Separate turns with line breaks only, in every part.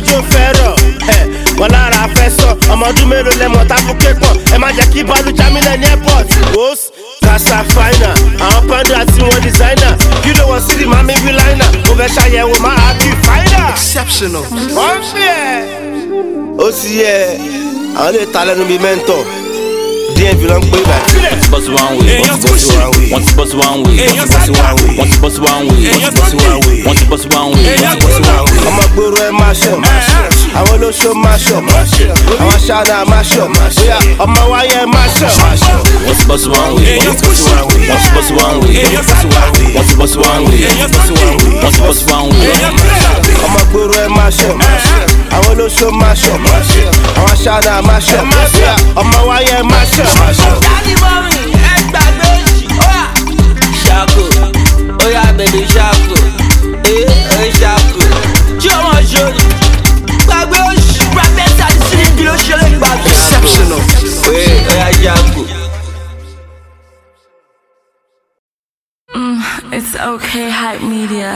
kójú fẹ́rọ̀ wọn lára fẹ́ sọ ọmọ ọdún mélòó lẹ́mọ̀ tábùkẹ́ pọ̀ ẹ má jẹ́ kí bọ́ọ̀lù jámínà ní airport. Rose kasa fina àwọn panda tí wọ́n designer kí ló wọ́n sí di mami bí liner mo fẹ́ ṣàyẹ̀wò máa bí fina.
Exceptional.
wọ́n fi ẹ̀. ó sì yẹ àwọn lè ta lẹ́nu bíi mẹ́ńtọ̀ dmv ló ń pè báyìí.
bust one way,
want to bust one way.
want to bust one way,
want to bust one way.
want to bust one way,
want to bust one way.
want to bust one way,
want to bust one way. ọmọ gbòòrò ẹ máa ṣọ àwọn olóṣó máa ṣọ àwọn aṣáná máa ṣọ bóyá ọmọ wáyé máa ṣọ.
want to bust one way, want to bust one way, want to bust one way, want to bust one way, want to bust one way.
Ọmọ gbòòrò ẹ máa ṣọ àwọn olóṣó máa ṣọ àwọn aṣáná máa ṣọ bóyá ọmọ wáyé máa ṣọ.
Dádì mọ́mí ẹ gbàgbé òṣì. Óyá ṣàkó, óyá bèbè ṣàkó, ee ẹ ṣàkó. Tí o mọ̀ ṣòrí, gbàgbé òṣì. Private àti sílíǹdì ló ṣe lè gbàgbé.
Exceptional.
Ee óyá ṣàkó.
Mm, it's okay, hype media.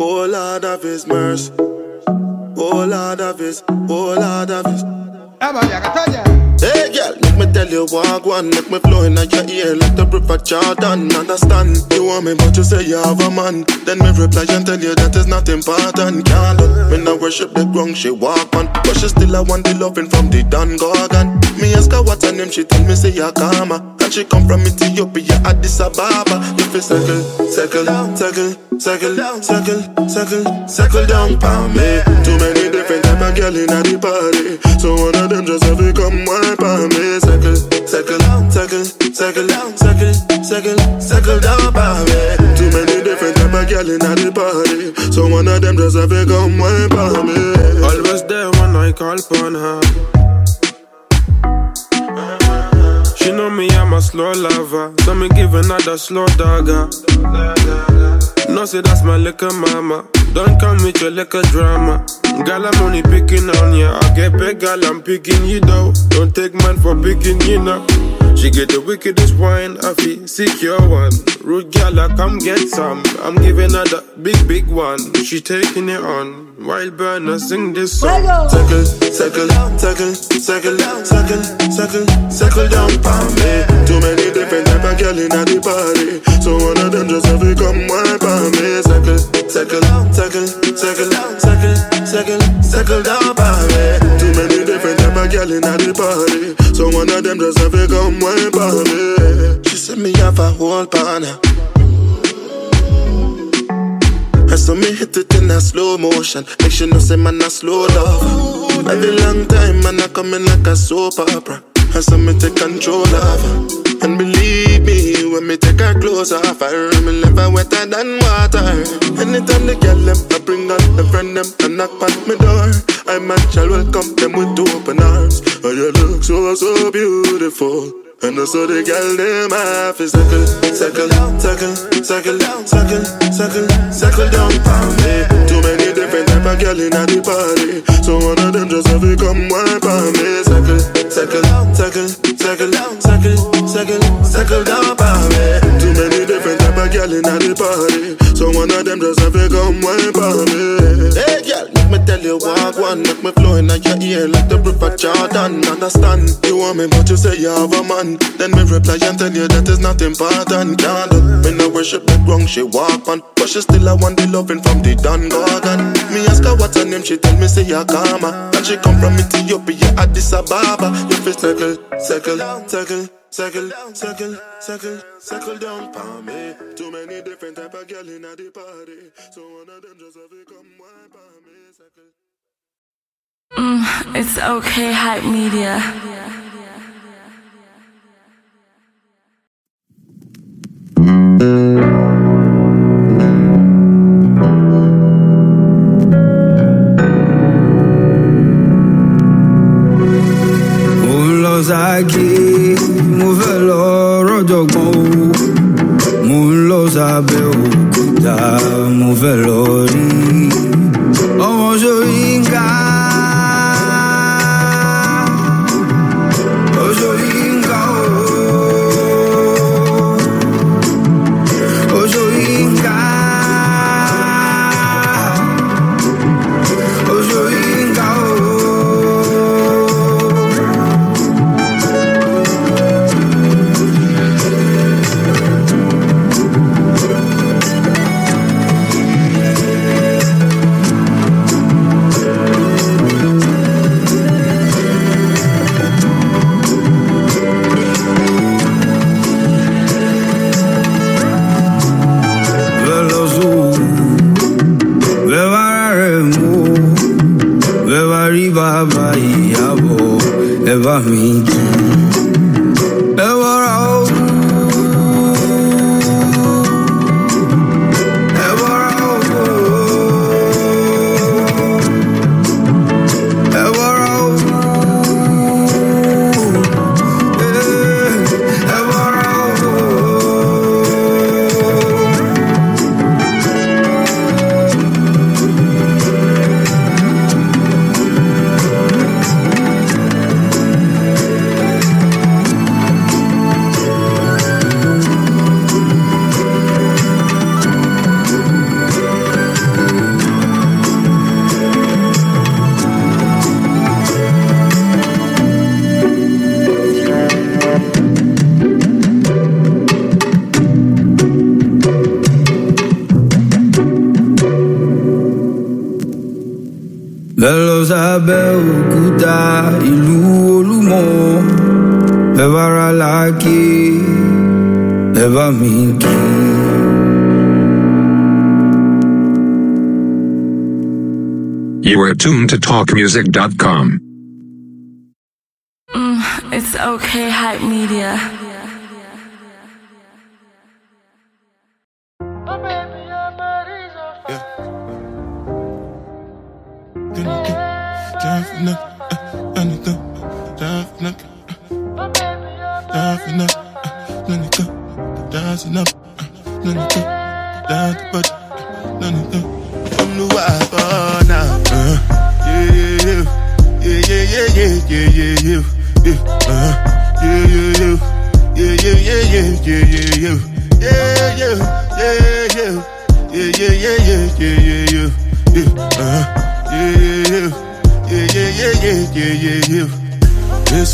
Oh Lord of His mercy. Oh Lord of His, oh Lord of His. Hey girl, make me tell you walk one, make me flow in your ear like the river Jordan. Understand? You want me, but you say you have a man. Then me reply and tell you that is not important. Can't look, me not worship the ground she walk on, but she still I want the loving from the Don Gorgon. Me ask her what's her name, she tell me say Yakama, and she come from Ethiopia, Addis Ababa. If you circle, circle, circle, circle, circle, circle, circle down for me. Too many different type of girl in the party, so one of them just have to come wipe on me. Circle, circle, circle, circle, circle, circle, circle down for me. Too many different type of girl in the party, so one of them just have to come wipe on me.
Always there when I call upon her. A slow lover. So me give another slow dagger. No, say that's my liquor mama. Don't come with your liquor drama. Girl, I'm only picking on ya. I get paid, girl, I'm picking you though. Don't take man for picking you now. She get the wickedest wine, I feel secure one. Rude gal, I come get some. I'm giving her the big, big one. She taking it on. Wild burner, sing this song.
Circle, circle, circle, circle, circle, circle, circle down for me. Too many different type of girl in the party, so one of them just have to come wipe on me. Circle, circle, circle, circle, circle, circle, circle down for me. Too many different type of girl in the party, so one of them just have to come wipe on me. She said me have a whole partner. And so me hit it in a slow motion. Make sure no say man a slow love. Every long time man a coming like a soap opera. And so me take control of her. And believe me, when me take her close off her, me never wetter than water. Anytime they get them, I bring out the friend them and knock on my door. I man shall welcome them with open arms. Oh, you look so so beautiful. And also the girl them half is circle, circle, circle, circle, circle, circle, circle down for me. Too many different type of girl in the party, so one of them just have to come wipe on me. Circle, circle, circle, circle, circle, circle, circle down for me. Girl in the party, so one of them just have to come wipe on me. Hey girl, make me tell you walk one, make me flow in your ear like the river Jordan. Understand? You want me, but you say you have a man. Then me reply and tell you that is not important. Can't look, me no worship the ground she walk on, but she still I want the loving from the Don Gorgon. Me ask her what's her name, she tell me say Yakama, and she come from Ethiopia, Addis Ababa. You feel circle, circle, circle. Circle, circle, circle, circle down for me. Too many different type of girl in the party, so one of them just have to come wipe on me. Circle.
Mm, it's okay, hype media.
mo ń lọ ságé sábẹ́ òkúta mo fẹ́ lọ rí
bàbá ìyàbọ̀ ẹ bá mi kí
ẹ wá. Tuned to talkmusic.com.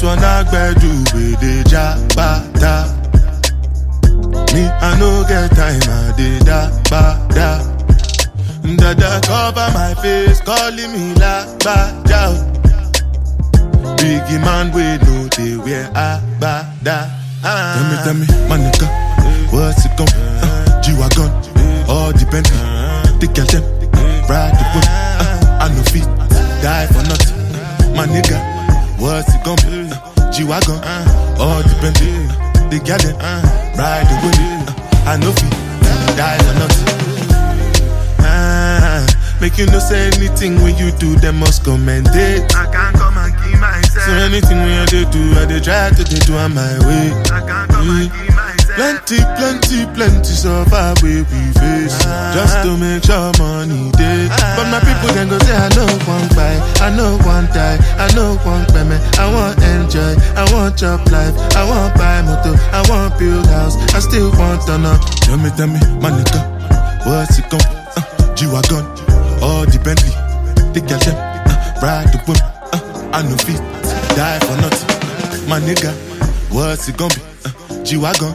I do with the jabata. Me, I no get time, I did da ba da. Dada cover my face, calling me la ba da. Biggie man, we know they wear a ba da. Tell me, tell me, my nigga, what's it gon' uh, G-Wagon, all the Bentley, the girl them, ride the whip, uh, I no fit, die for nothing, my nigga, what's it gon' be? Uh, G-Wagon, uh, all the Bentley, uh, the girl them, uh, ride the uh, I no fit, die for nothing. Ah, make you no say anything when you do, them must commend it. I can't come and keep myself. So anything when you do, I they try to they do on my way. I can't come and keep myself. Plenty, plenty, plenty suffer we we face. Just to make sure money day But my people then go say I know one buy I know one die I know one payment. I want enjoy I want job life. I want buy motor I want build house. I still want to know Tell me, tell me, my nigga What's it gon' uh, G-Wagon All the Bentley The girl them uh, Ride the whip uh, I no fit Die for nothing. My nigga What's it gon' be uh, G-Wagon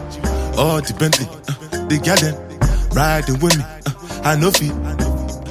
All the Bentley uh, The them Riding with me. Uh, I know fit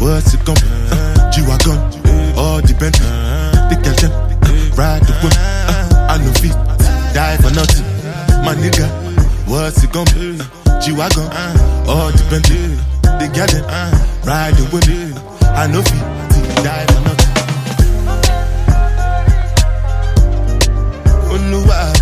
what's it gon' be? Uh, G-Wagon, all the Bentley, the girl them, uh, ride the whip, uh, I no fit, die for nothing. My nigga, what's it gon' be? Uh, G-Wagon, all the Bentley, the girl them, ride the whip, uh, I no fit, die for nothing. Oluwa bona.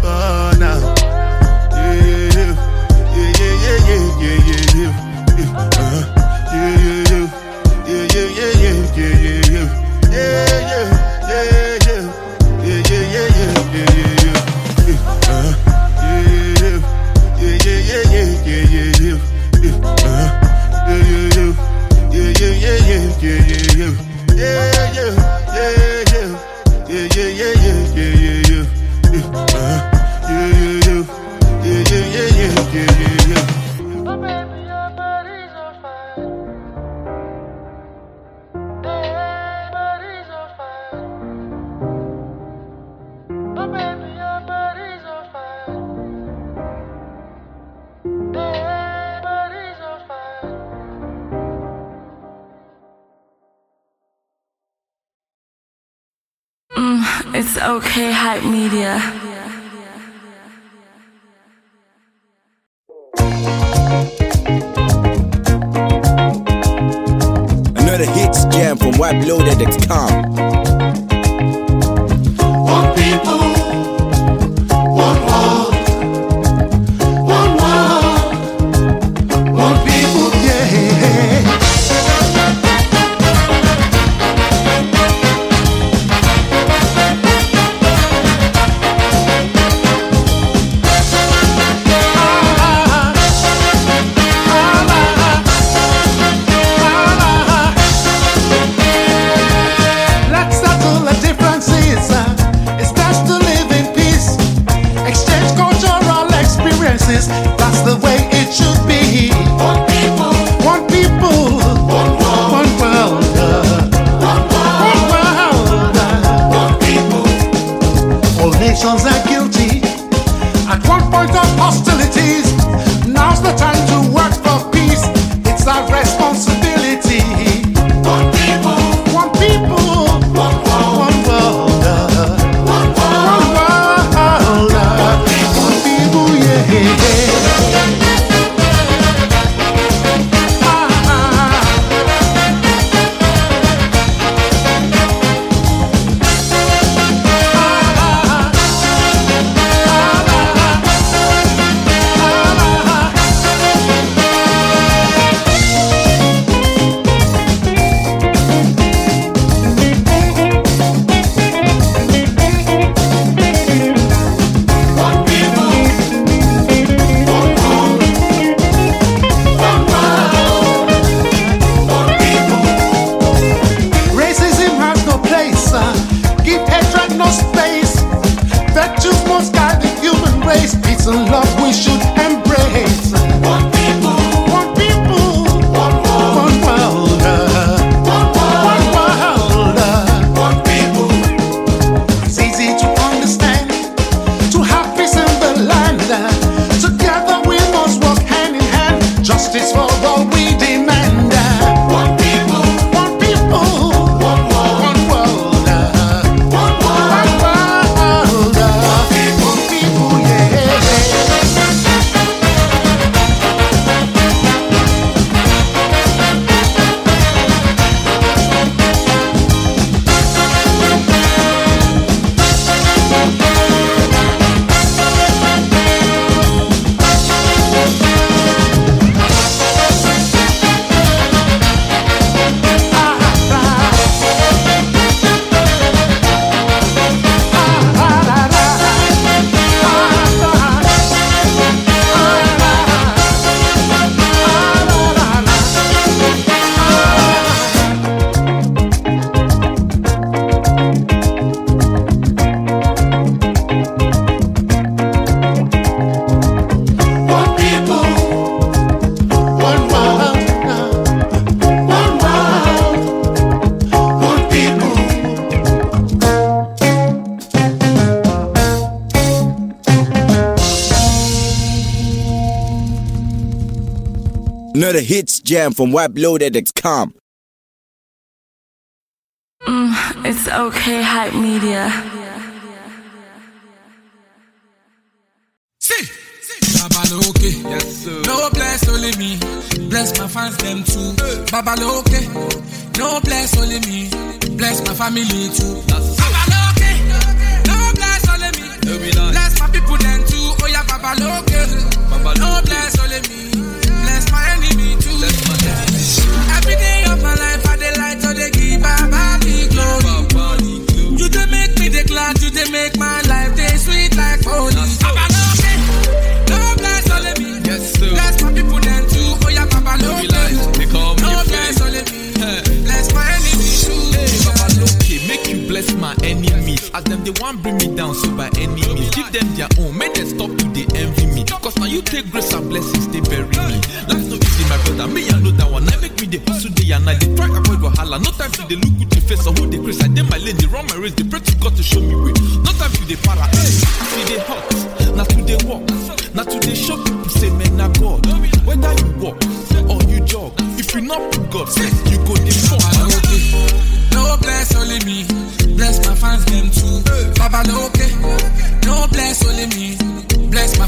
Okay, hype media.
Another hits jam from
Waploaded.com. Sam from Waploaded.com. Mm, it's
okay, hype media.
See, Babaloke, yes, sir. no bless only me, bless my fans them too. Babaloke, no bless only me, bless my family too. them
their own. may they stop to they envy me. Cause now you take grace and blessings, they bury me. Life's no easy, my brother. Me, I know that one. I make me the hustle day and night. They try avoid Wahala. No time for they look with the face or who they grace. I did my lane, they run my race. They pray to God to show me way. No time for they para. Hey, see they hot. Now to they walk. Now to they show people say, man, now God. Whether you walk or you jog, if you not put God, say, you go the fuck.
No bless only me. Bless my fans, them too. Baba, no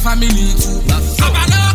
family too.
Abana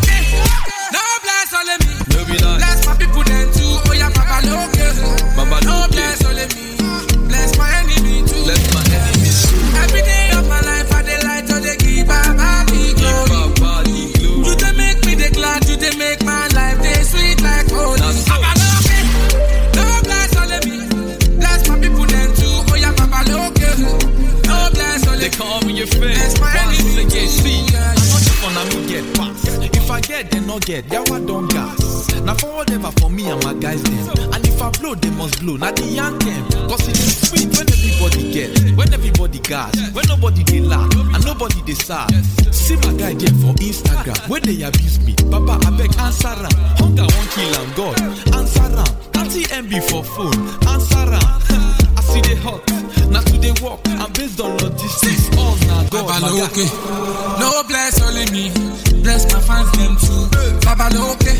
not get. Yawa don't gas. Now for whatever for me and my guys them. And if I blow, they must blow. Now the young them. Cause it is sweet when everybody get. When everybody gas. When nobody they laugh. And nobody they sad. See my guy there for Instagram. When they abuse me. Papa, I beg answer am. Hunger won't kill am. God, answer am. 30 MB for phone. Answer. I see they hot. Now to they walk. I'm based on logistics. All now God. my.
Babaloke. No bless only me. Bless my fans them too. Babaloke.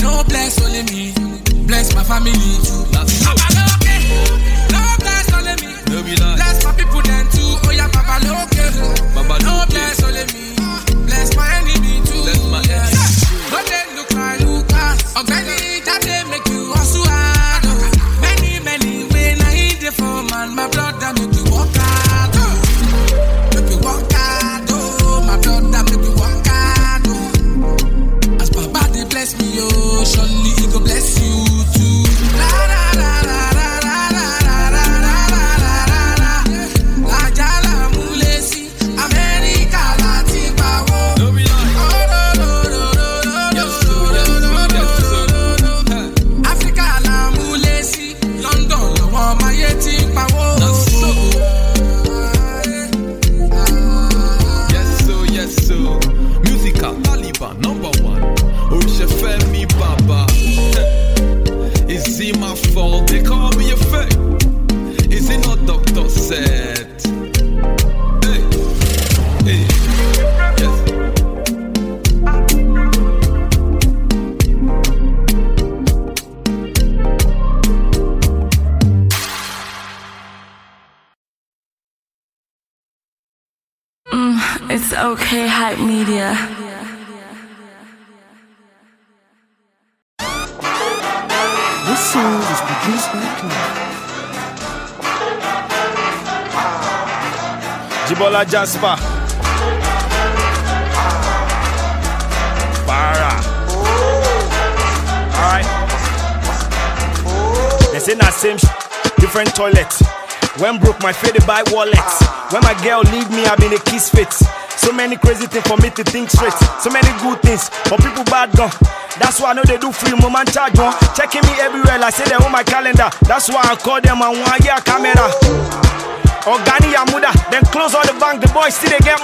No bless only me. Bless my family too. Babaloke. No bless only me.
No be lie.
Bless my people them too. Oh yeah,
Babaloke.
No bless only me. Bless my enemy too.
Bless my enemy
Yeah. But they look like Lucas. Organic that
Jasper. Para. Alright. They say na same sh- different toilet. When broke my faded by wallet. When my girl leave me, I been a kiss fit. So many crazy things for me to think straight. So many good things for people bad gone. That's why I know they do free moment charge one. Checking me everywhere, like say they on my calendar. That's why I call them and one year camera. Organi Yamuda, then close all the bank, the boys still they get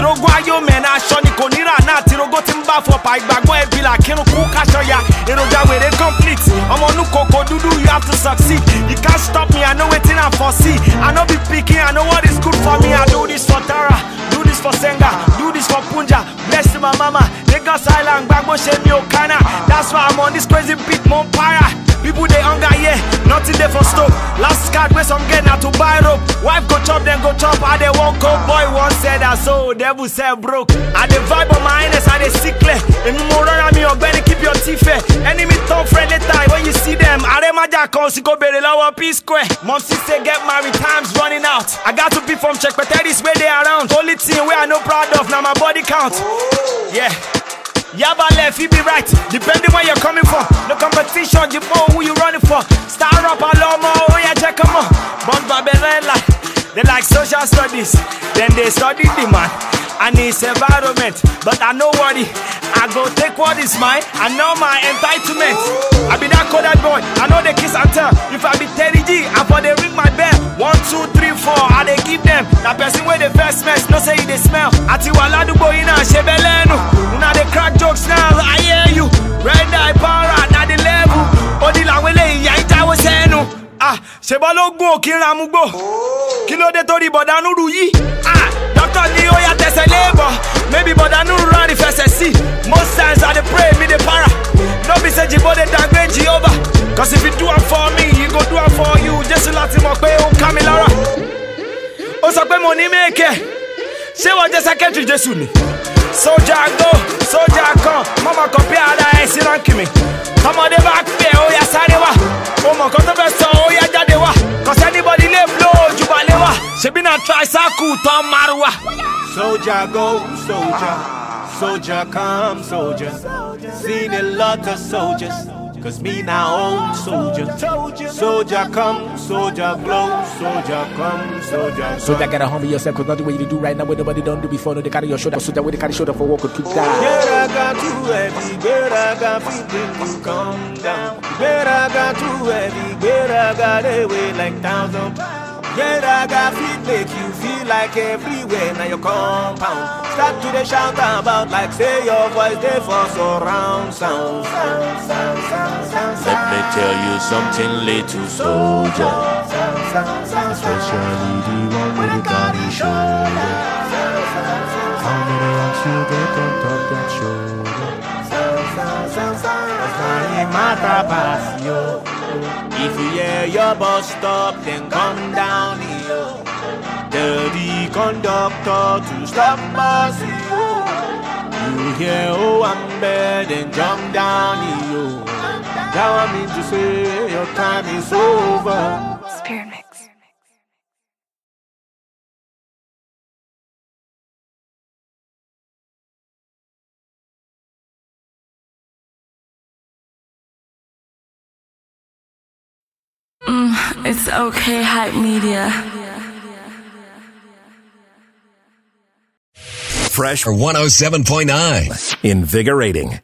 mula. Tirogo ayo man, aṣọ ni kò níra náà. Tirogo ti ń bá fọ pa ìgbàgbọ́ ẹbí là kírun kú káṣọ ya. Èròjà wèrè complete. Ọmọ inú kòkó dúdú, you have to succeed. You can't stop me, I know wetin I foresee. I know be pikin, I know what is good for me. I do this for Tara, do this for Senga, do this for Punja. Bless my mama, Lagos Island, gbàgbọ́ ṣe mi ò kánà. That's why I'm on this crazy beat, mo para. People they hunger, yeah, nothing there for stove. Last card where some get now to buy rope. Wife go chop, then go chop. I they won't go. Boy once said that, so devil said broke. I the vibe on my highness, I they sickle. And more on me, or Benny, keep your teeth fair. Enemy top friend later when you see them. I dem maja come, si go bere lower P square. Mom sister get married, time's running out. I got to be from check, but that is where they around. Only thing where I no proud of, now my body count. Yeah. Yaba left, he be right. Depending where you're coming from. No competition, you know who you running for. Star up, Alomo, oh yeah, check 'em out. Bon Babelella. They like social studies. Then they study the man and his environment. But I know worry. I go take what is mine. I know my entitlement. I be that coded boy. I know the kiss and tell. If I be Terry G, I for they ring my bell. One, two, three, four. I they give them. That person where they first mess, no say they smell. Ati wala du boy na shebelenu. Una they crack jokes now. I hear you. Red eye power na the level. Odi la wele iya itawo senu. Ah, ṣèbọ́ ló gún òkè ramugbó. Kí ló dé torí bọ̀dá nùrù yìí? Ah, dọ́kítọ̀ ní ó yà tẹ̀sẹ̀ léèbọ̀. Maybe bọ̀dá nùrù rán ìfẹsẹ̀ sí. Most times I dey pray me dey para. No be say jìbọn dey downgrade Jehovah. Cause if you do am for me, he go do am for you. Jésù láti mọ̀ pé ó ń ká mi lára. Ó sọ pé mo ní mẹ́kẹ̀. Ṣé wọ́n jẹ́ sẹ́kẹ́tìrì Jésù ni? Sójà go, sójà kan, mọ́mọ́ kan bí ara ẹ̀ sí ránkì mi. Tọmọdé bá pè ó yá sáré wá. Ó mọ̀ kan tó fẹ́ sọ ó yá jáde wá. Cause anybody lè blow ojú balẹ̀ wá. Ṣebí na tricycle tán márùwá.
Soldier go, soldier. Soldier come, soldier. Seen a lot of soldiers. Cause me now old soldier. Soldier come, soldier blow, soldier come, soldier
So that gotta humble yourself, cause nothing what you do right now, what nobody don't do before, no, they carry your shoulder, so that way they carry shoulder for walk or keep down.
Better got too heavy, i got feeling to come down. Better got too heavy, i got away like thousand pounds. Better got feet make you feel like everywhere now your compound. Start to the shout about like say your voice they for surround sound. sound, sound, sound, sound,
Let me tell you something, little soldier.
Especially the one with the body shoulder. How many wants you get on top that shoulder? That's why it matter pass you. If you hear your bus stop, then come down here. Tell the conductor to stop bus you. You hear oh I'm bad, then jump down here. Now I to say your time is over.
It's okay, hype media.
Fresh for 107.9. Invigorating.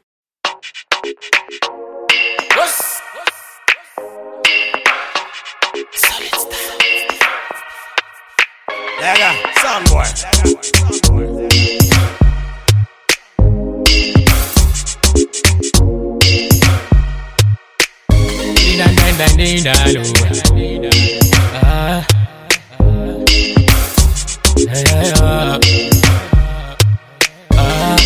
Ah. Yeah, yeah, yeah. Ah.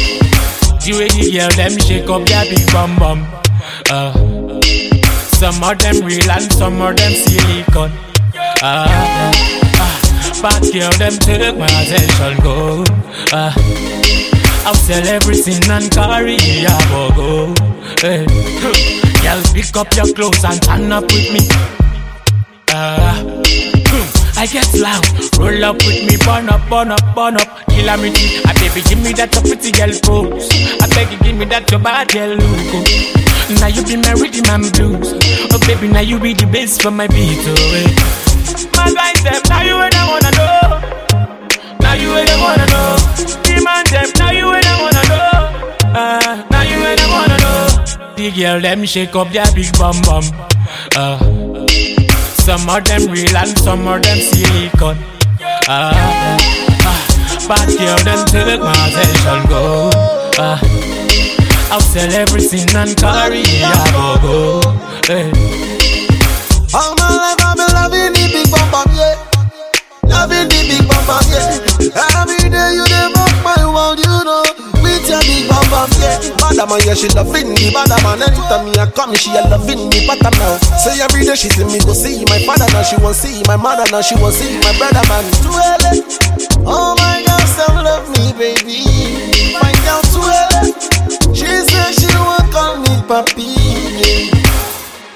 The way the girl them shake up their big bum bum. Ah. Some of them real and some of them silicone. Ah. ah. Bad girl them take my attention go. Ah. I'll sell everything and carry a go. Hey. Girl, pick up your clothes and turn up with me. Ah. I get loud, roll up with me, burn up, burn up, burn up, kill me. Ah, baby, give me that your pretty girl pose. I beg you, give me that your bad girl look. Now you be my rhythm and blues. Oh baby, now you be the bass for my beat. Oh, eh. My guys, now you ain't I wanna know. Now you ain't I wanna know. Demand them, now you ain't I wanna know. Ah, The girl them shake up their big bum bum. Ah. Some of them real and some of them silicone. Ah, ah, bad girl them take my attention go. Ah, I'll sell everything and carry a go go. Hey.
All my life I've been loving the big bum bum, yeah. Loving the big bum bum, yeah. Every day you Bad man, yeah, she loving me. Bad man, anytime me I come, she a loving me. But now, say every day she see me go see my father now. She want see my mother now. She want see my brother man. Early. Oh my God, some love me, baby. Find out too. She said she want call me papi.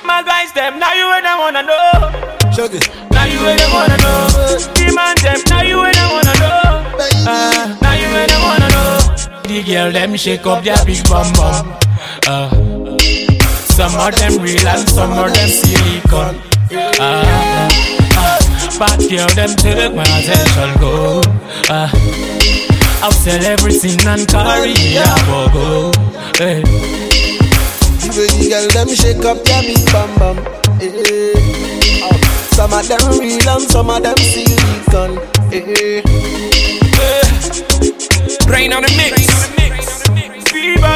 My guys them now you ain't I wanna know.
Shuggy.
Now you ain't I wanna know. Demand them now you ain't I wanna know. Ah, now The girl them shake up their big bum bum. Ah, some of them real and some of them silicone. Ah, ah, bad girl them take my attention go. Ah, I'll sell everything and carry a go go. Hey.
The girl them shake up their big bam bam. Eh. Oh, Some of them real and some of them silicone. Eh.
Rain on the mix.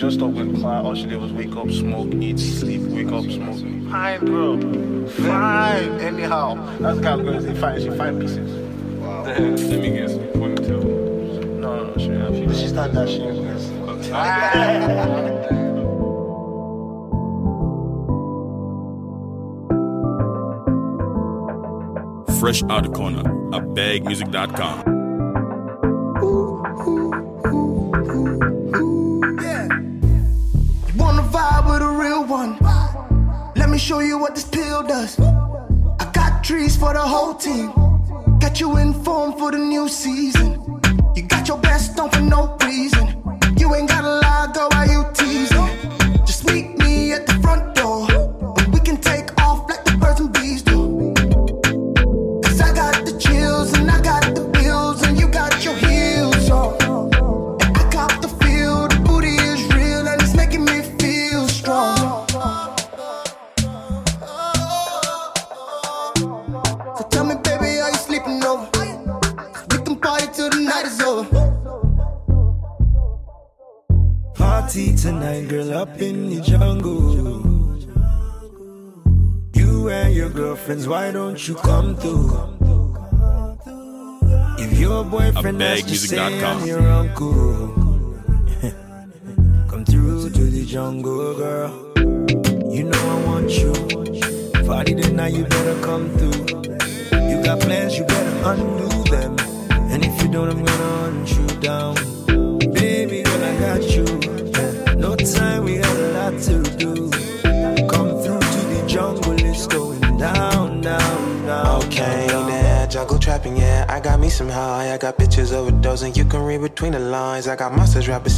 She just stopped with client. All she did was wake up, smoke, eat, sleep, wake up, smoke. Fine, bro. Fine. Anyhow, that's the kind of girl say fine. She fine pieces. Wow. Let me guess. Ponytail. No, no, she have. She's not that shit.
fresh out the corner. At bagmusic.com.
show you what this pill does. I got trees for the whole team. Got you informed for the new season. You got your best on for no
boyfriend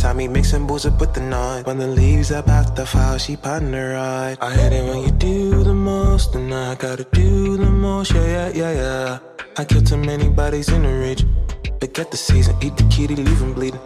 beside me, mixing booze up with the nine. When the leaves about the file, she on the ride. I hate it when you do the most, and I gotta do the most. Yeah, yeah, yeah, yeah. I killed too many bodies in the ridge. Forget the season, eat the kitty, leave him bleeding.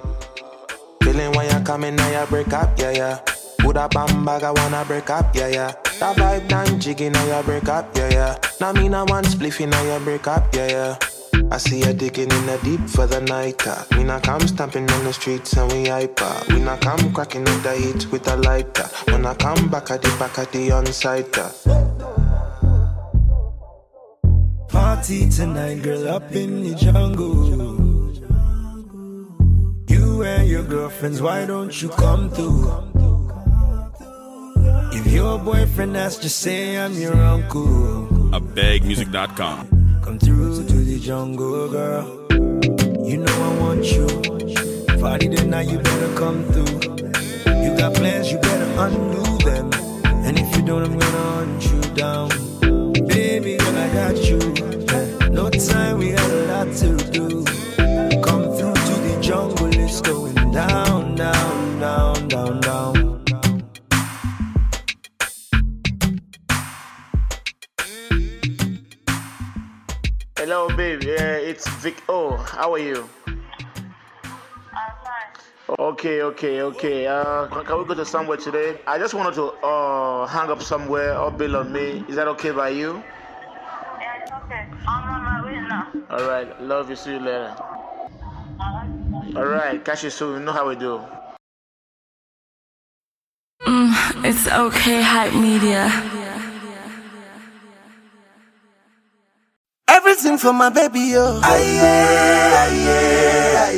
Feeling when you come in, now y'all break up, yeah, yeah. Put a bam bag, I wanna break up, yeah, yeah. That vibe done jiggy, now y'all break up, yeah, yeah. Now me, now one spliffy, now y'all break up, yeah, yeah. I see you digging in the deep for the night. Uh. We not come stamping on the streets and we hyper. We not come cracking up the heat with a lighter. When I come back at the back at the on-site. Uh.
Party tonight, girl, up in the jungle. You and your girlfriends, why don't you come through? If your boyfriend has just say I'm your uncle,
At bagmusic.com.
jungle, girl. You know I want you. Party tonight, you better come through. You got plans, you better undo them. And if you don't, I'm gonna hunt you down. Baby girl, I got you. No time, we got a lot to do. Come through to the jungle, it's going down, down, down,
Vic. Oh, how are you? I'm fine. Okay, okay, okay. Uh, can- can we go to somewhere today? I just wanted to uh hang up somewhere or bill on me. Is that okay by you?
Yeah, it's okay. I'm on my way now.
All right. Love you. See you later. All right. Catch you soon. You know how we do.
Mm, it's okay, hype media.
Everything for my baby, yo. Aye, aye,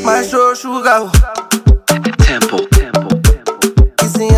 aye, my show sugar. Temple, temple, temple. Kissing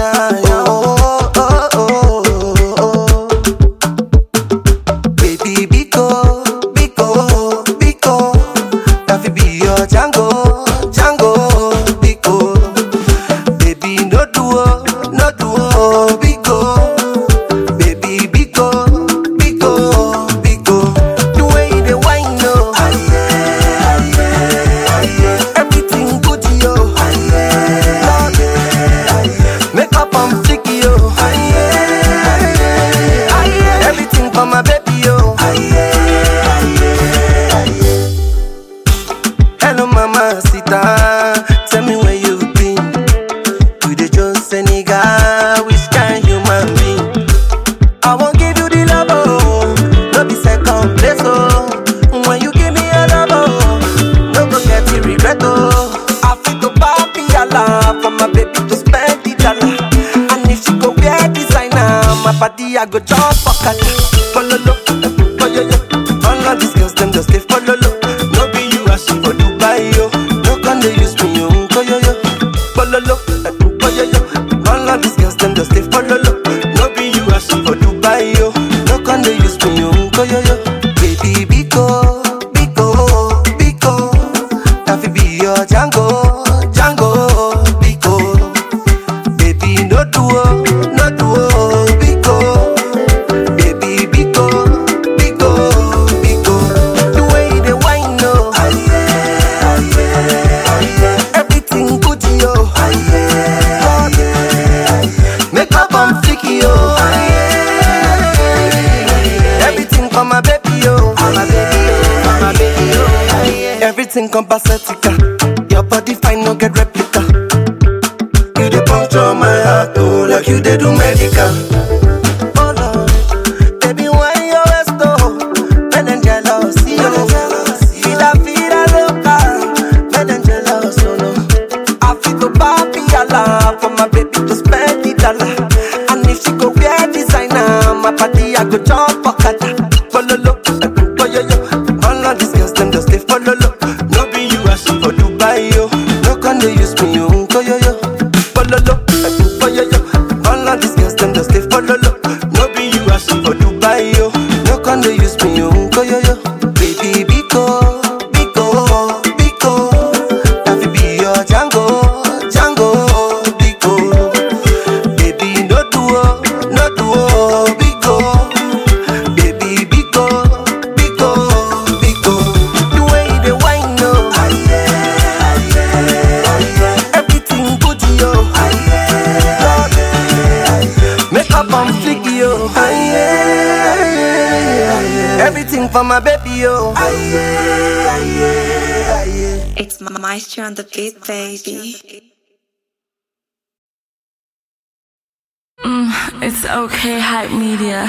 okay, hype media.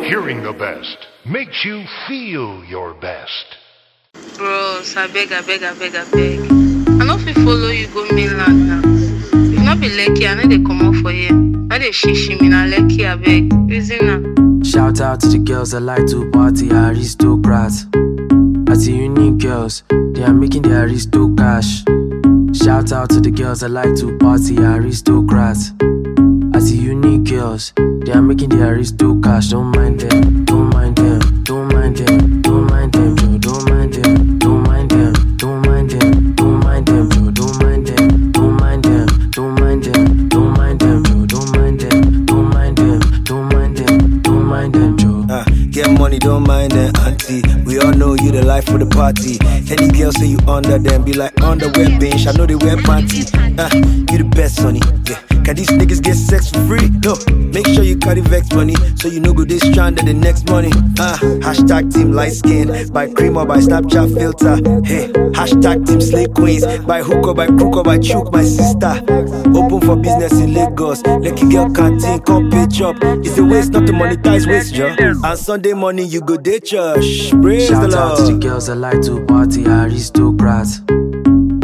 Hearing the best makes you feel your best.
Bros, I beg, I beg, I beg, I beg. I no fit follow you go mainland now. If not be lucky, I know they come out for here. Now they shishi me na lucky, I beg. Reason now.
Shout out to the girls that like to party, aristocrats. As the unique girls, they are making the aristo cash. Shout out to the girls that like to party, aristocrats. I see unique girls, they are making the aristo cash. Don't mind them, don't mind them, don't mind them,
life for the party. Any girl say you under them, be like underwear bench. I know they wear panty. Uh, you the best, honey. Yeah. Can these niggas get sex for free? No. Make sure you cut carry vex money, so you know go this stranded the next money. Uh, hashtag team light skin, by cream or by Snapchat filter. Hey, hashtag team slay queens, by hook or by crook or by choke, my sister. Open for business in Lagos. Lucky girl canteen, come pay chop. It's a waste not to monetize waste, yo. And Sunday morning you go day church. Praise
Shout
the
out to the girls that like to party, aristocrats.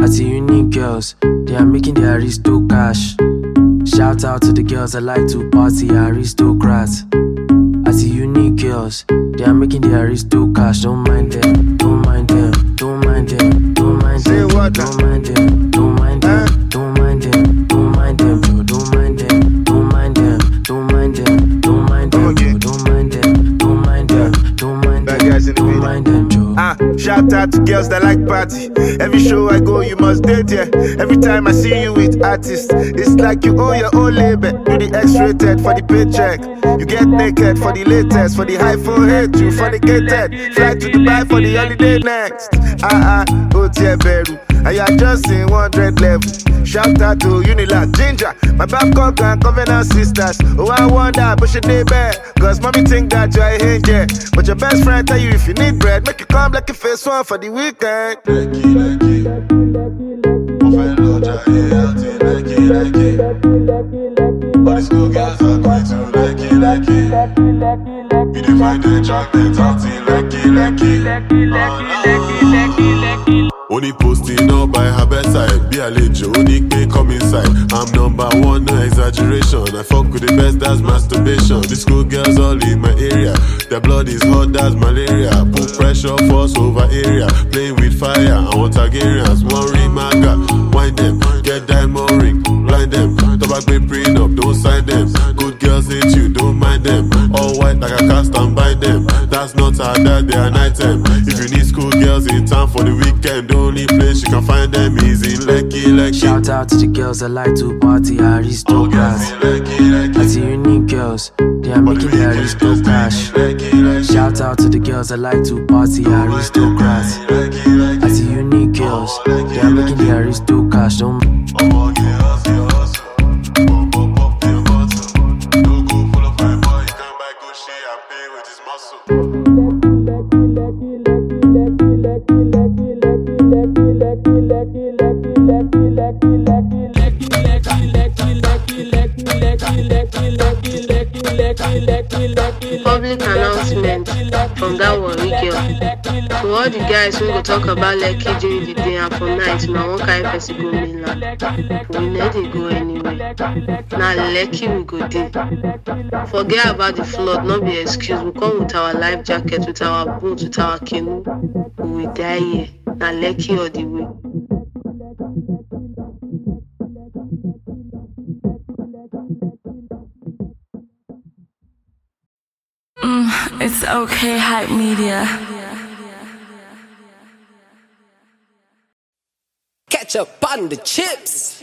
As the unique girls, they are making the aristo cash. Shout out to the girls that like to party, aristocrats. I see unique girls, they are making the aristo cash. Don't mind them, don't mind them, don't mind them,
Out to girls that like party. Every show I go, you must date, yeah. Every time I see you with artists, it's like you own your own label. Do the X-rated for the paycheck. You get naked for the latest, for the high forehead, you fornicated. Fly to Dubai for the holiday next. Ah ah, oh dear Beru. And you are just in 100 level. Shout out to Unilag, Ginger, my Babcock and Covenant sisters. Oh, I wonder, but she day bad. Cause mommy think that you're a angel. But your best friend tell you if you need bread, make you come like a face one for the weekend.
But the school girls are going to lucky, lucky. We dey find the chocolate salty, lucky, lucky. Only posting up by her bedside. Be a lejo, only pay come inside. I'm number one, no exaggeration. I fuck with the best, that's masturbation. The school girls all in my area. Their blood is hot, that's malaria. Put pressure, force over area. Playing with fire, I want Targaryens. One ring, maga, wind them. Get diamond ring, blind them. Tobacco prenup, don't sign them. Good girls hate you, don't mind them. All white like a cast and bind them. That's not how that they are an item. If you need school girls in town for the weekend, the only place you can find them is in Lekki, Lekki.
Shout out to the girls that like to party, aristocrats. As the unique girls, they are making the aristo cash. Shout out to the girls that like to party, aristocrats. The unique girls, oh, they are making the aristo cash. Don't
all the guys who go talk about Lekki during the day and for night, na one kind of person go mainland. We no dey go anywhere. Na Lekki we go dey. Forget about the flood, no be excuse. We come with our life jacket, with our boat, with our canoe. We die here. Na Lekki all the way.
Mm, it's okay, hype media.
Ketchup on the chips.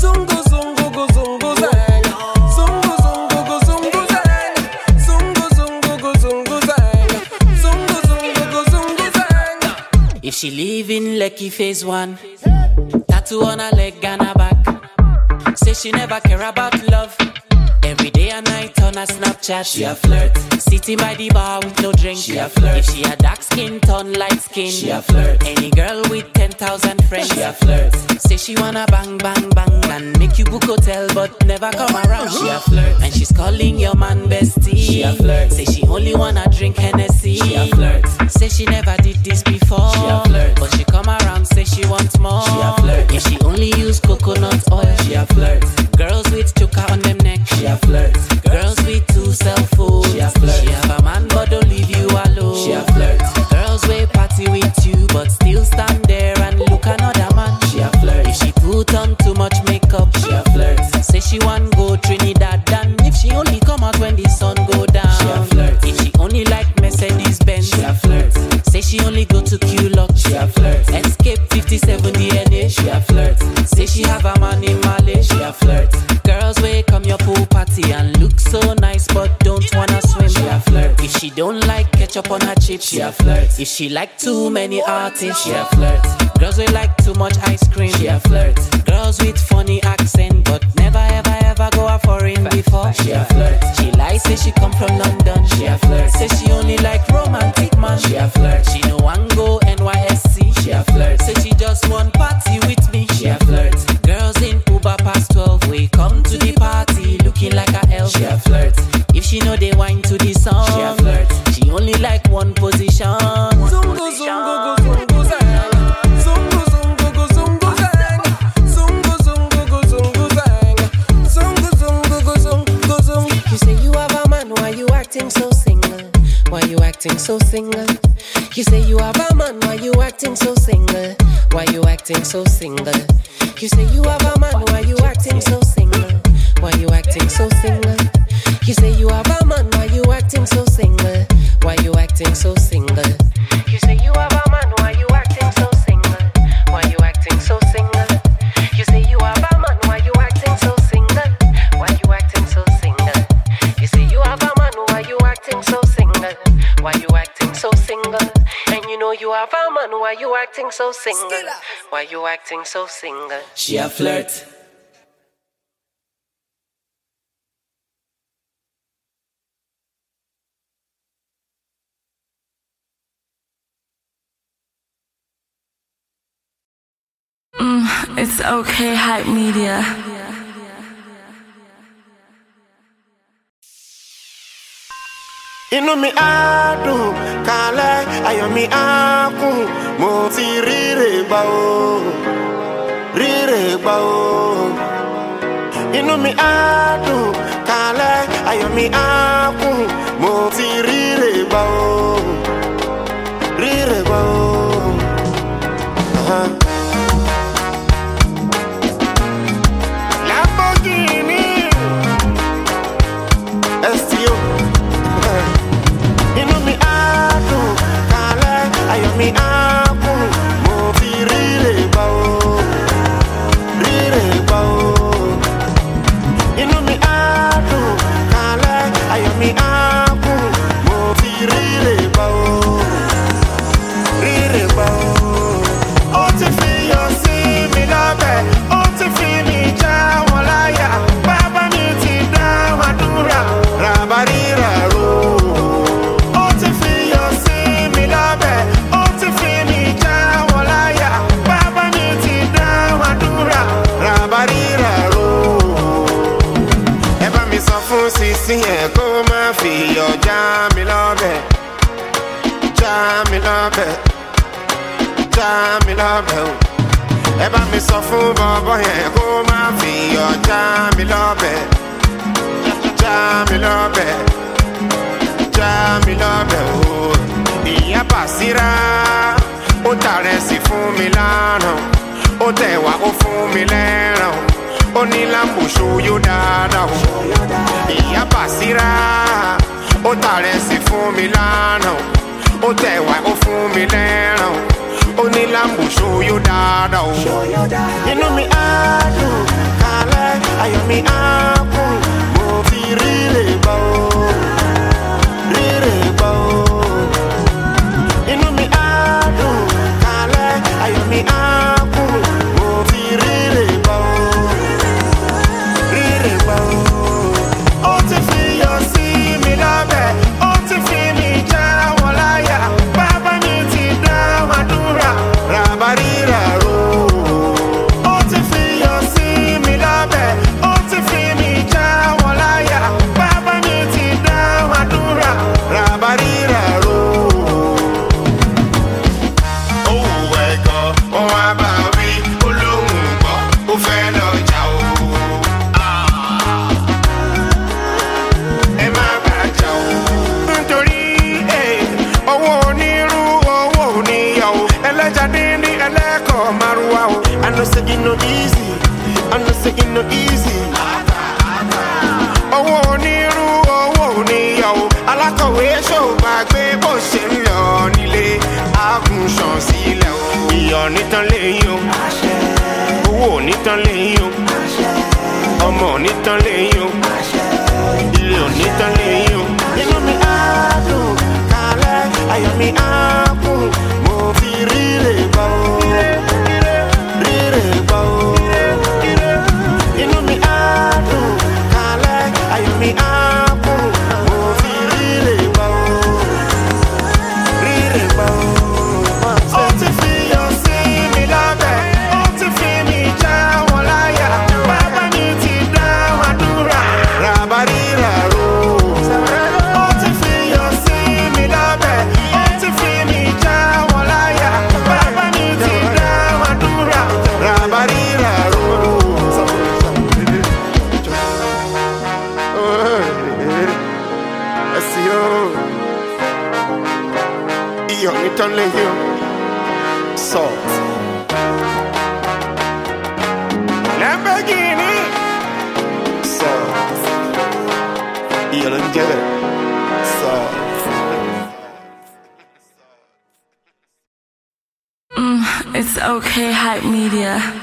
Zungu zungu gu zungu zang. Zungu zungu gu zungu zang. Zungu zungu gu zungu zang. Zungu zungu gu zungu zang.
If she live in Lekki phase one, tattoo on her leg and her back. Say she never care about love. Night on her Snapchat, she a flirt. Sitting by the bar with no drink, she a flirt. If she a dark skin, turn light skin, she a flirt. Any girl with ten thousand friends, she a flirt. Say she wanna bang bang bang and make you book hotel, but never come around, she a flirt. And she's calling your man bestie, she a flirt. Say she only wanna drink Hennessy, she a flirt. Say she never did this before, she a flirt. But she come around, say she wants more, she a flirt. If she only use coconut oil, she a flirt. Girls with choker on them neck, she a flirt. Girls with two cell phones, she a flirt. She have a man but don't leave you alone, she a flirt. Girls way party with you but still stand there and look another man, she a flirt. If she put on too much makeup, she a flirt. Say she want go Trinidad and if she only come out when the sun go down, she a flirt. If she only like Mercedes Benz, she a flirt. Say she only go to Quilox, she a flirt. Escape 57 DNA, she a flirt. Say she have a man in Malay, she a flirt. Come your pool party and look so nice but don't wanna swim, she a flirt. If she don't like ketchup on her chips, she a flirt. If she like too many artists, she a flirt. Girls way like too much ice cream, she a flirt. Girls with funny accent but never ever ever go a foreign before, she a flirt. She lies say she come from London, she a flirt. Say she only like romantic man, she a flirt. She no one go NYSC,
acting so single?
She a flirt.
Mm, it's okay, hype media.
inú mi á dùn kálẹ̀ ayọ̀ mi á kún mo ti ríre gbà o ríre gbà
o inú mi á dùn kálẹ̀ ayọ̀ mi á kún mo ti salt.
Mm, it's okay, hype media.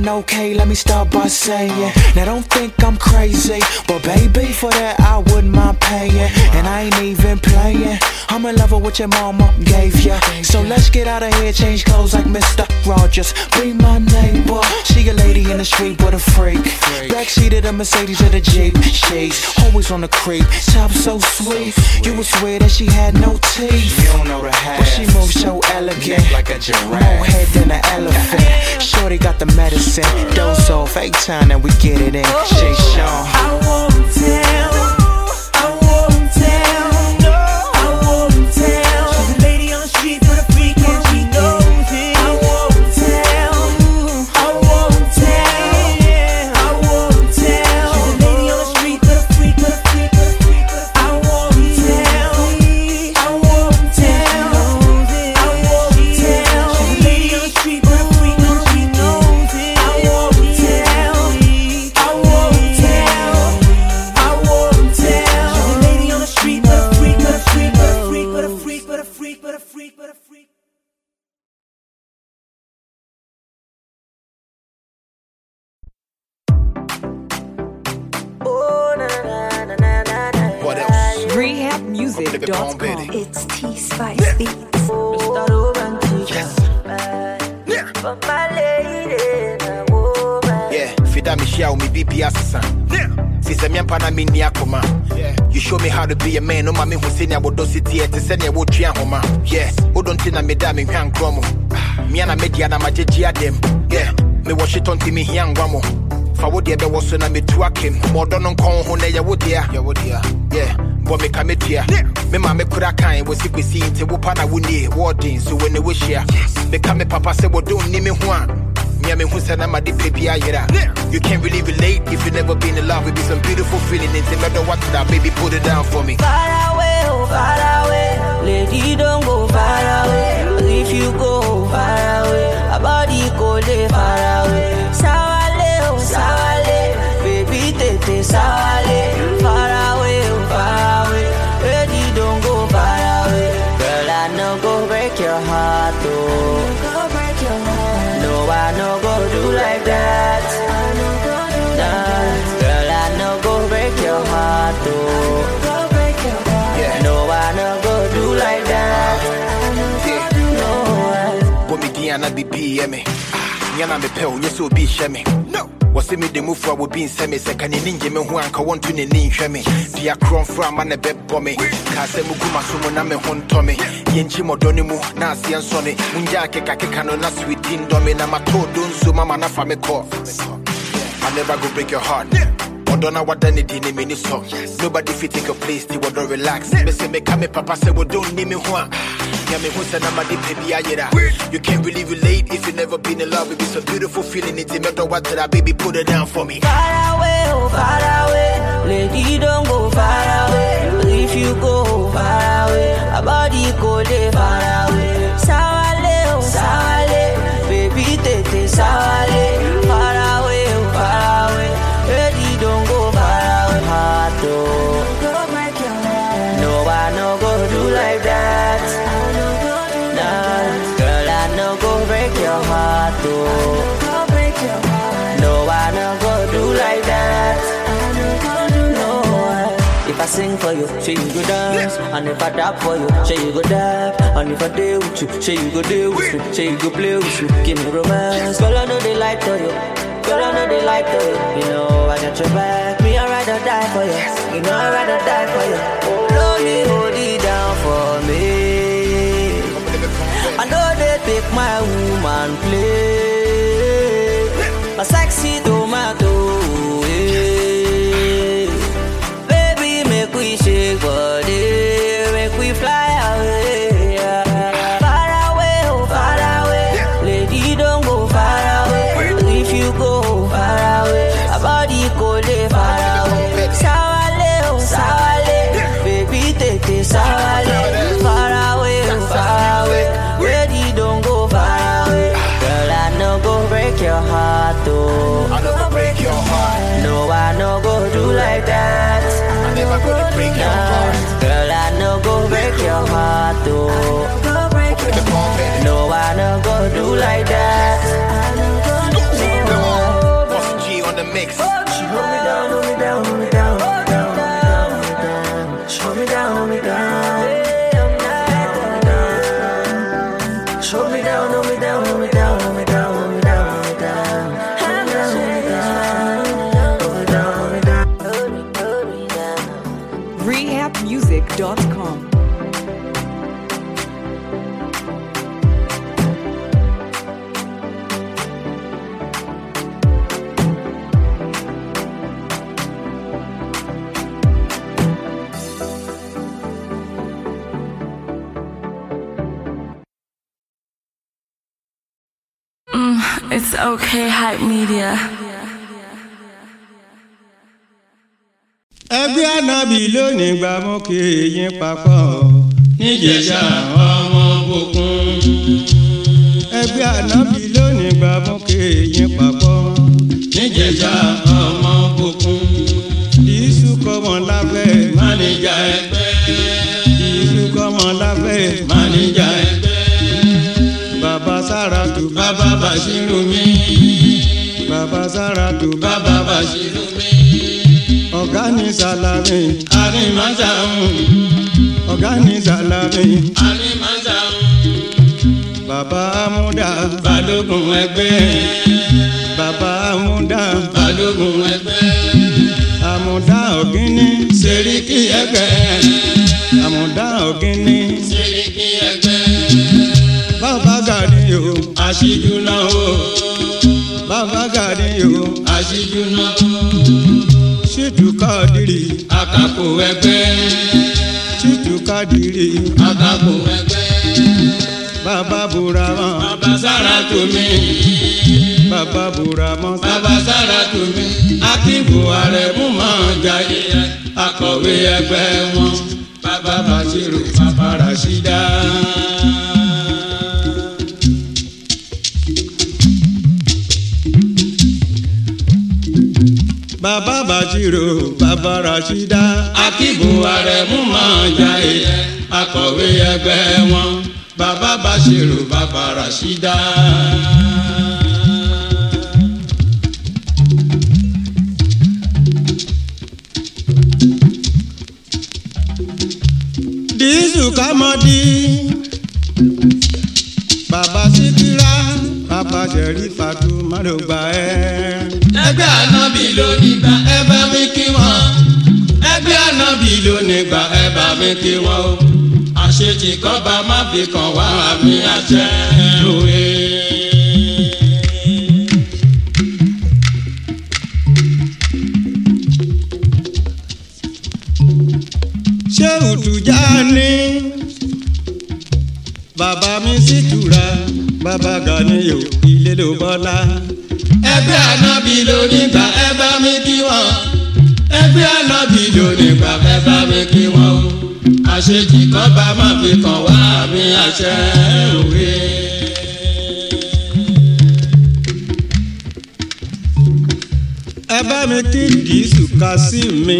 Doing? Okay, let me start by saying. Now don't think I'm crazy, but baby, for that I'm in love with what your mama gave ya. So let's get out of here, change clothes like Mr. Rogers. Be my neighbor. She a lady in the street with a freak. Backseat of the Mercedes or the Jeep. She's always on the creep. Top so sweet. You would swear that she had no teeth.
You don't know the half.
But she moves so elegant.
Like a giraffe.
More head than an elephant. Shorty got the medicine. Dose off, eight time and we get it in. Jay Sean.
I won't tell.
Yeah, fida me share me bibi asesa. Si se miampa na minni akoma. You show me how to be a man, no ma me hu senya wo do city e te se ne wo twa homa. Yeah, wo don't think na me da me hwan kromo. Me na me dia na ma jeje adem. Yeah, me wo shit on me hia ngwamo. Fa wo de be wo so na me tu akem. Mo do no nkon ho na ye wo dia. Ye wo dia. Yeah. Bɔ me ka me tua me ma me kora kan wɔ si kwesi nti wo pa na wo nie wɔɔden so wɔ ne wo hyia meka me papa sɛ wɔdɔ nni me ho a Mia me hu sɛ na made pɛ bi ayera You can't really relate if you never been in love It be some beautiful feeling Nti mɛdɔ what that baby put it down for me.
Far away, oh far away. Lady, don't go far away. If you go far away, a body go lay far away. Sawale, oh sawale. Baby, tete sawale.
Ana bibi yɛ me. Nyɛ na mepɛ wo nyɛ sɛ obi hyɛ me. Wɔse mede mufoɔ a wɔbi nsɛ me sɛ ka n'ani ngye me ho anka wɔnto n'ani nhwɛ me. Dua korɔmforo ama ne bɛbɔ me. Kaa sɛ mugu maso mu na me ho ntɔ me. Yɛnkyi mmɔdɔ no mu na aseɛ nsɔ ne mongya akekakeka no na swedi ndɔ me. Na matɔɔ do nso mama na fa me kɔ. I never go break your heart. Ɔdɔ na wada ne di ne m'ani sɔ. Nobody fit take your place ti wɔdɔ relax. Mese meka me papa sɛ wɔdɔ nni me ho a me hu sɛ na made pɛ bi ayera You can't really relate if you never been in love It be some beautiful feeling Nti mɛdɔ watera baby put it down for me
Far away, oh far away. Lady, don't go far away. You, say you go dance. And if I rap for you, say you go dap. And if I deal with you, say you go deal with me. Say you go play with you. Give me romance. Girl, I know they like to you. Girl, I know they like to you. You know, I got your back. Me, I'd rather die for you. You know, I'd rather die for you. Hold me, hold it down for me. I know they take my woman play. A sexy tomato.
Lónìí gba mú kí yín papọ̀ níjẹ̀ṣà ọmọ bòkun. ẹgbẹ́ ànábì lónìí gba mú kí yín papọ̀ níjẹ̀ṣà ọmọ bòkun. ìṣù kọ́mọ lábẹ́ máníjà ẹgbẹ́. ìṣù kọ́mọ lábẹ́ máníjà ẹgbẹ́. bàbá Sàràtù bàbá Bàṣírù mi. bàbá Sàràtù bàbá Bàṣírù ọ̀gá ní sàlámì. àrímàsàmù. ọ̀gá ní sàlámì. àrímàsàmù. bàbá amúdà. balógun ẹgbẹ́. bàbá amúdà. balógun ẹgbẹ́. àmúdà ògínní. sẹ́ríkì ẹgbẹ́. àmúdà ògínní. sẹ́ríkì ẹgbẹ́. bàbá gàdí o. àṣìjú náà o. bàbá gàdí o. àṣìjú náà o Chitu Kadiri àkàpò ẹgbẹ́. Chitu Kadiri àkàpò ẹgbẹ́. Bàbá Burama. Bàbá Sàrà Tomi. Bàbá Burama. Bàbá Sàrà Tomi. Akíbo Arẹ̀mú máa ń jayé akọ̀wé ẹgbẹ́ wọn. Bàbá Bàṣírò. Bàbá Rashida. bàbá Rashida. akíbu arẹ̀mú máa ń jayé akọ̀wé ẹgbẹ́ wọn bàbá Bashiru bàbá dísù kámọ́dí bàbá síkírà bàbá jẹ̀rí fàtúmọ́lògbà ẹ̀ ẹgbẹ́ ànábì ló nígbà ẹ bá mi kí wọ́n. ẹgbẹ́ ànábì ló nígbà ẹ bá mi kí wọ́n o. àṣetì kan bá má fi kàn wá àmì àṣẹ òwe. ṣé òtújà ní bàbá mi sì tura bàbá Ganiyu ilé ló bọ́lá. Ẹgbẹ́ ànábì ló nígbà ẹ bá mi kí wọ́n. ẹgbẹ́ ànábì ló nígbà ẹ bá mi kí wọ́n o. àṣetì kan bá má fi kàn wá àmì àṣẹ òwe. ẹ bá mi kí dìísù ká sí mi.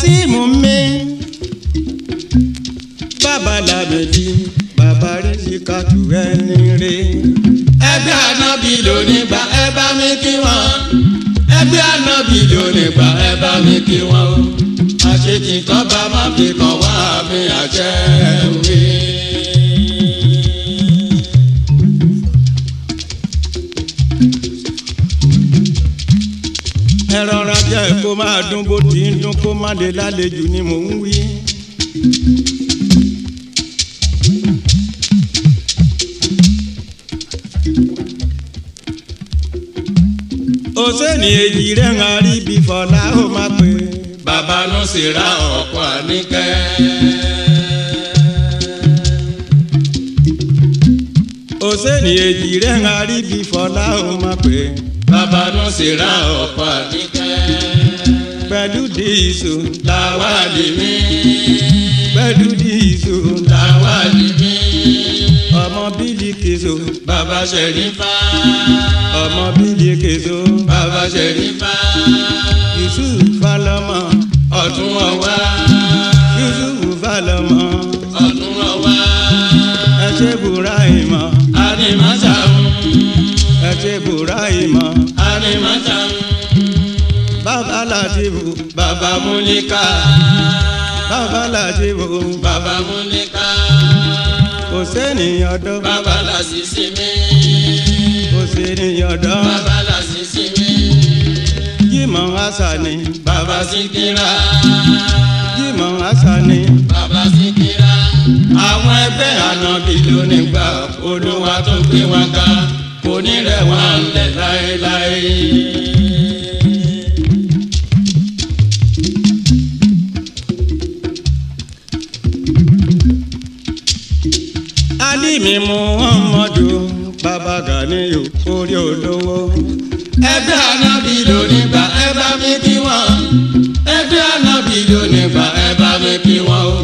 Kásímù mi bàbá làbẹ̀dì bàbá rìsì kàtú ẹni rè. ẹgbẹ́ ànábì ló nígbà ẹ bá mi kí wọ́n. ẹgbẹ́ ànábì ló nígbà ẹ bá mi kí wọ́n o. àṣetì kan bá má fi kàn wá mi àṣẹ òwe. Kó máa dún bó ti ń dún kó má lè lálejò ni mò ń wí. òsèǹì èjì rẹ̀ ń rí bí fọlá ó máa pè. bàbá ló sì ra ọ̀pọ̀ àníkẹ́. òsèǹì èjì rẹ̀ ń rí bí fọlá ó máa pè. bàbá ló sì ra ọ̀pọ̀ àníkẹ́. Pẹ̀lú díìsù làwa lè mí. pẹ̀lú díìsù làwa lè mí. ọmọ bílí kìsò bàbá ṣẹ̀rífà. ọmọ bílí kìsò bàbá ṣẹ̀rífà. yusuf falọmọ ọ̀tún ọ̀wá. Bàbá múlíkà. bàbá latifu bàbá múlíkà. sẹ́niyàn dán.
bàbá sí mi.
kò sẹ́niyàn dán.
bàbá sí mi.
Jímọ̀ Hasani.
bàbá Síkírà.
Jímọ̀ Hasani.
bàbá Síkírà. àwọn ẹgbẹ́ ànábì ló nígbà olúwa tó gbé wọn ká kò ní rẹ̀ wọ́n lẹ̀ láéláé.
Alimi muhammadu baba ganiyu orí olówó.
ẹgbẹ́ ànábì ló nígbà ẹ bá mi kí wọ́n. ẹgbẹ́ ànábì ló nígbà ẹ bá mi kí wọ́n o.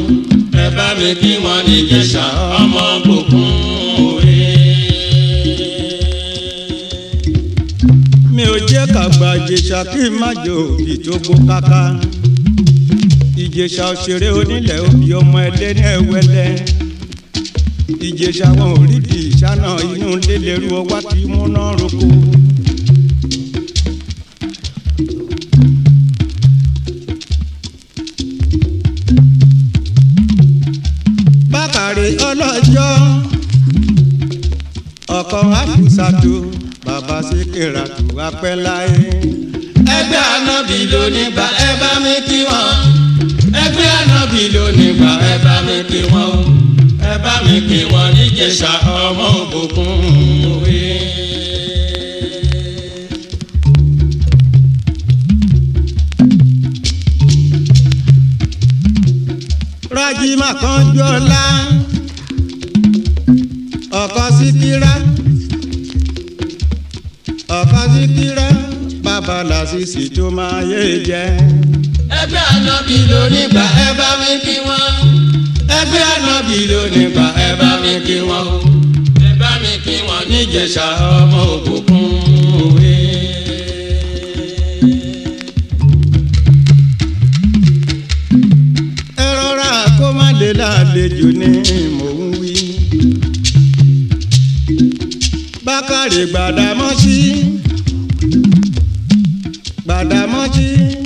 ẹ bá mi kí wọ́n ní Ìjẹ̀ṣà ọmọ bòkun
mi ò jẹ́ kàgbà ìjẹ̀ṣà kí n má jò òbí tó gbó káká. ìjẹ̀ṣà òṣèré onílẹ̀ òbí ọmọ ẹlẹ́ni ẹ̀wẹ́lẹ́. Ìjẹ̀ṣà wọn ò rí di ìṣáná inú lélẹ́rú ọwá tí múná roko. bákàrẹ̀ ọlọ́jọ́ ọkọ̀ àfúsàtò bàbá síkìrà tù apẹ́ láyé.
ẹgbẹ́ ànábì ló nígbà ẹ bá mi kí wọ́n. ẹgbẹ́ ànábì ló nígbà ẹ bá mi kí wọ́n. Ẹ bá mi kí wọ́n ní Ìjẹ̀ṣà ọmọ òbòkun òwe.
rájìmá kan jọlá ọkọ síkírá ọkọ síkírá bàbá làṣìṣì tó máa yé jẹ.
ẹgbẹ́ ànábì ló nígbà ẹ bá mi kí wọ́n. Ẹgbẹ́ ànábì ló nígbà ẹ bá mi kí wọ́n ẹ bá mi kí wọ́n ní Ìjẹ̀ṣà ọmọ òbòkun òwe.
ẹ rọra kó má lè lálejò ní mò ń wí. bákàrè. Si